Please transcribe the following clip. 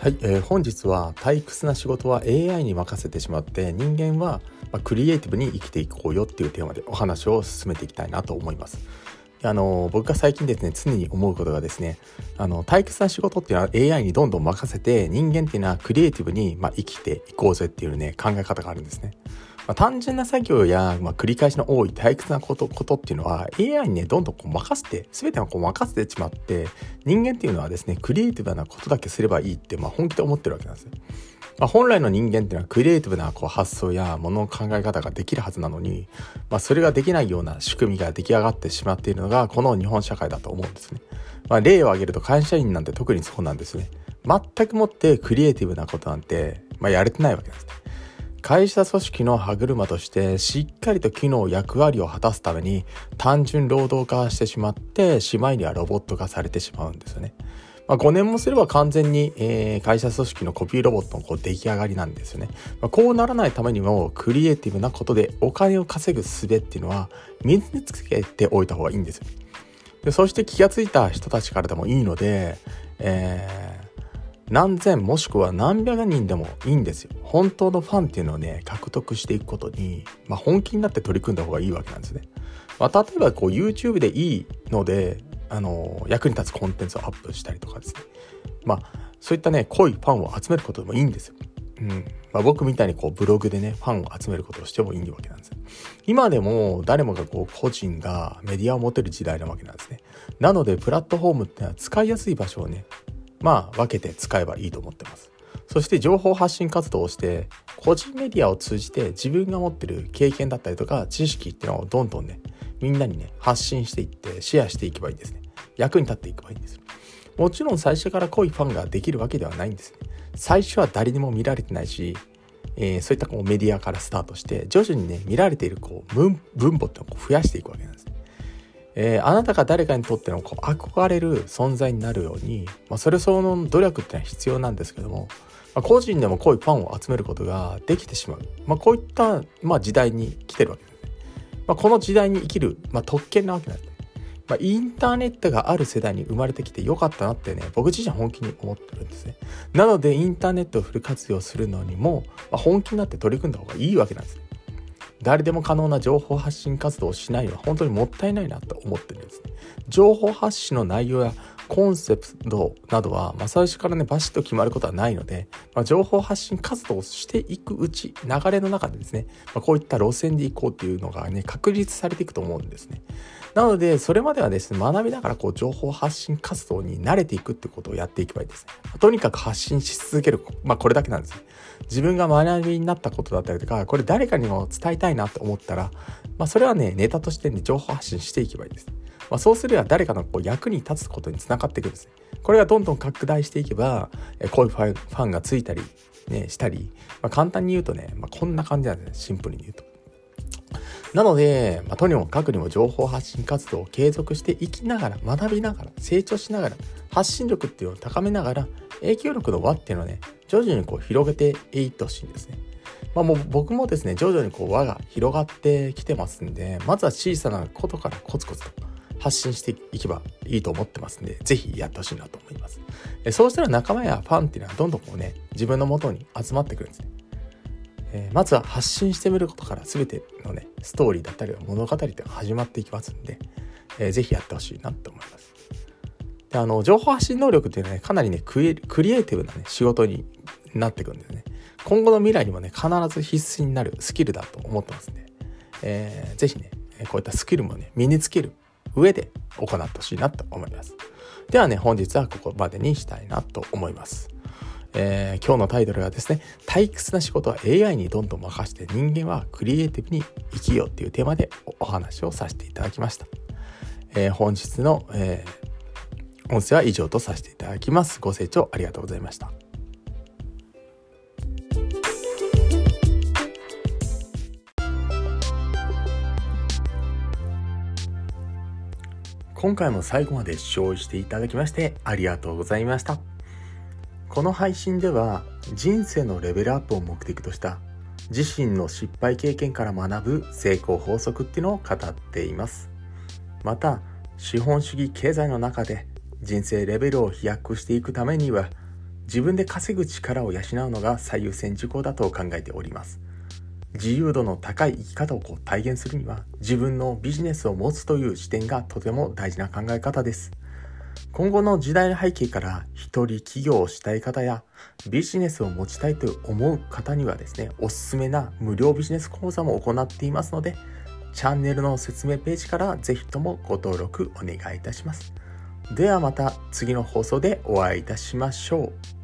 はい、えー、本日は退屈な仕事は AI に任せてしまって人間は、クリエイティブに生きていこうよっていうテーマでお話を進めていきたいなと思います。あの僕が最近ですね常に思うことがですねあの退屈な仕事っていうのは AI にどんどん任せて人間っていうのはクリエイティブに、まあ、生きていこうぜっていうね考え方があるんですね。まあ、単純な作業や、まあ、繰り返しの多い退屈なことことっていうのは AI にねどんどんこう任せて全てをこう任せてしまって人間っていうのはですねクリエイティブなことだけすればいいって、まあ、本気で思ってるわけなんですよ。まあ、本来の人間っていうのはクリエイティブなこう発想やものの考え方ができるはずなのに、まあ、それができないような仕組みが出来上がってしまっているのがこの日本社会だと思うんですね。まあ、例を挙げると会社員なんて特にそうなんですね。全くもってクリエイティブなことなんて、まあ、やれてないわけなんですね。会社組織の歯車としてしっかりと機能役割を果たすために単純労働化してしまってしまいにはロボット化されてしまうんですよね。まあ、5年もすれば完全に、えー、会社組織のコピーロボットのこう出来上がりなんですよね。まあ、こうならないためにもクリエイティブなことでお金を稼ぐ術っていうのは身につけておいた方がいいんですよ。でそして気がついた人たちからでもいいので、え何千もしくは何百人でもいいんですよ。本当のファンっていうのをね、獲得していくことに、まあ、本気になって取り組んだ方がいいわけなんですね。まあ、例えばこう YouTube でいいので、あの、役に立つコンテンツをアップしたりとかですね。まあ、そういったね、濃いファンを集めることでもいいんですよ。うん。まあ、僕みたいにこうブログでね、ファンを集めることをしてもいいわけなんですよ。今でも誰もがこう個人がメディアを持てる時代なわけなんですね。なので、プラットフォームってのは使いやすい場所をね、まあ分けて使えばいいと思ってます。そして情報発信活動をして個人メディアを通じて自分が持ってる経験だったりとか知識っていうのをどんどんねみんなにね発信していってシェアしていけばいいんですね。役に立っていけばいいんですもちろん最初から濃いファンができるわけではないんですね。最初は誰にも見られてないし、えー、そういったこうメディアからスタートして徐々にね見られているこう分母っていうのを増やしていくわけなんです。えー、あなたが誰かにとってのこう憧れる存在になるように、まあ、それ相応の努力っていうのは必要なんですけども、まあ、個人でもこういうファンを集めることができてしまう、まあ、こういった、まあ、時代に来てるわけですね。まあ、この時代に生きる、まあ、特権なわけなんですね。まあ、インターネットがある世代に生まれてきてよかったなってね、僕自身は本気に思ってるんですね。なので、インターネットをフル活用するのにも、まあ、本気になって取り組んだ方がいいわけなんですね。誰でも可能な情報発信活動をしないのは本当にもったいないなと思ってるんですね。情報発信の内容やコンセプトなどは、まあ、最初からね、バシッと決まることはないので、まあ、情報発信活動をしていくうち、流れの中でですね、まあ、こういった路線でいこうっていうのがね、確立されていくと思うんですね。なので、それまではですね、学びながらこう情報発信活動に慣れていくってことをやっていけばいいですね。とにかく発信し続ける。まあこれだけなんですね。自分が学びになったことだったりとか、これ誰かにも伝えたいなと思ったら、まあそれはね、ネタとしてね、情報発信していけばいいです。まあそうすれば誰かのこう役に立つことにつながっていくんですね。これがどんどん拡大していけば、こういうファンがついたり、ね、したり、まあ、簡単に言うとね、まあ、こんな感じなんですね、シンプルに言うと。なので、まあ、とにもかくにも情報発信活動を継続していきながら、学びながら、成長しながら、発信力っていうのを高めながら、影響力の輪っていうのをね、徐々にこう広げていってほしいんですね。まあもう僕もですね、徐々にこう輪が広がってきてますんで、まずは小さなことからコツコツと発信していけばいいと思ってますんで、ぜひやってほしいなと思います。そうしたら仲間やファンっていうのはどんどんこうね、自分の元に集まってくるんですね。えー、まずは発信してみることから全てのねストーリーだったり物語って始まっていきますんで、えー、ぜひやってほしいなと思います。であの情報発信能力っていうのはねかなりねクリエイティブなね仕事になっていくんですね。今後の未来にもね必ず必須になるスキルだと思ってますんで、えー、ぜひねこういったスキルもね身につける上で行ってほしいなと思います。ではね本日はここまでにしたいなと思います。えー、今日のタイトルはですね退屈な仕事は AI にどんどん任して人間はクリエイティブに生きようっていうテーマでお話をさせていただきました、えー、本日の、えー、音声は以上とさせていただきますご清聴ありがとうございました今回も最後まで視聴していただきましてありがとうございました。この配信では人生のレベルアップを目的とした自身の失敗経験から学ぶ成功法則っていうのを語っていますまた資本主義経済の中で人生レベルを飛躍していくためには自分で稼ぐ力を養うのが最優先事項だと考えております自由度の高い生き方をこう体現するには自分のビジネスを持つという視点がとても大事な考え方です。今後の時代の背景から一人起業をしたい方やビジネスを持ちたいと思う方にはですねおすすめな無料ビジネス講座も行っていますのでチャンネルの説明ページからぜひともご登録お願いいたします。ではまた次の放送でお会いいたしましょう。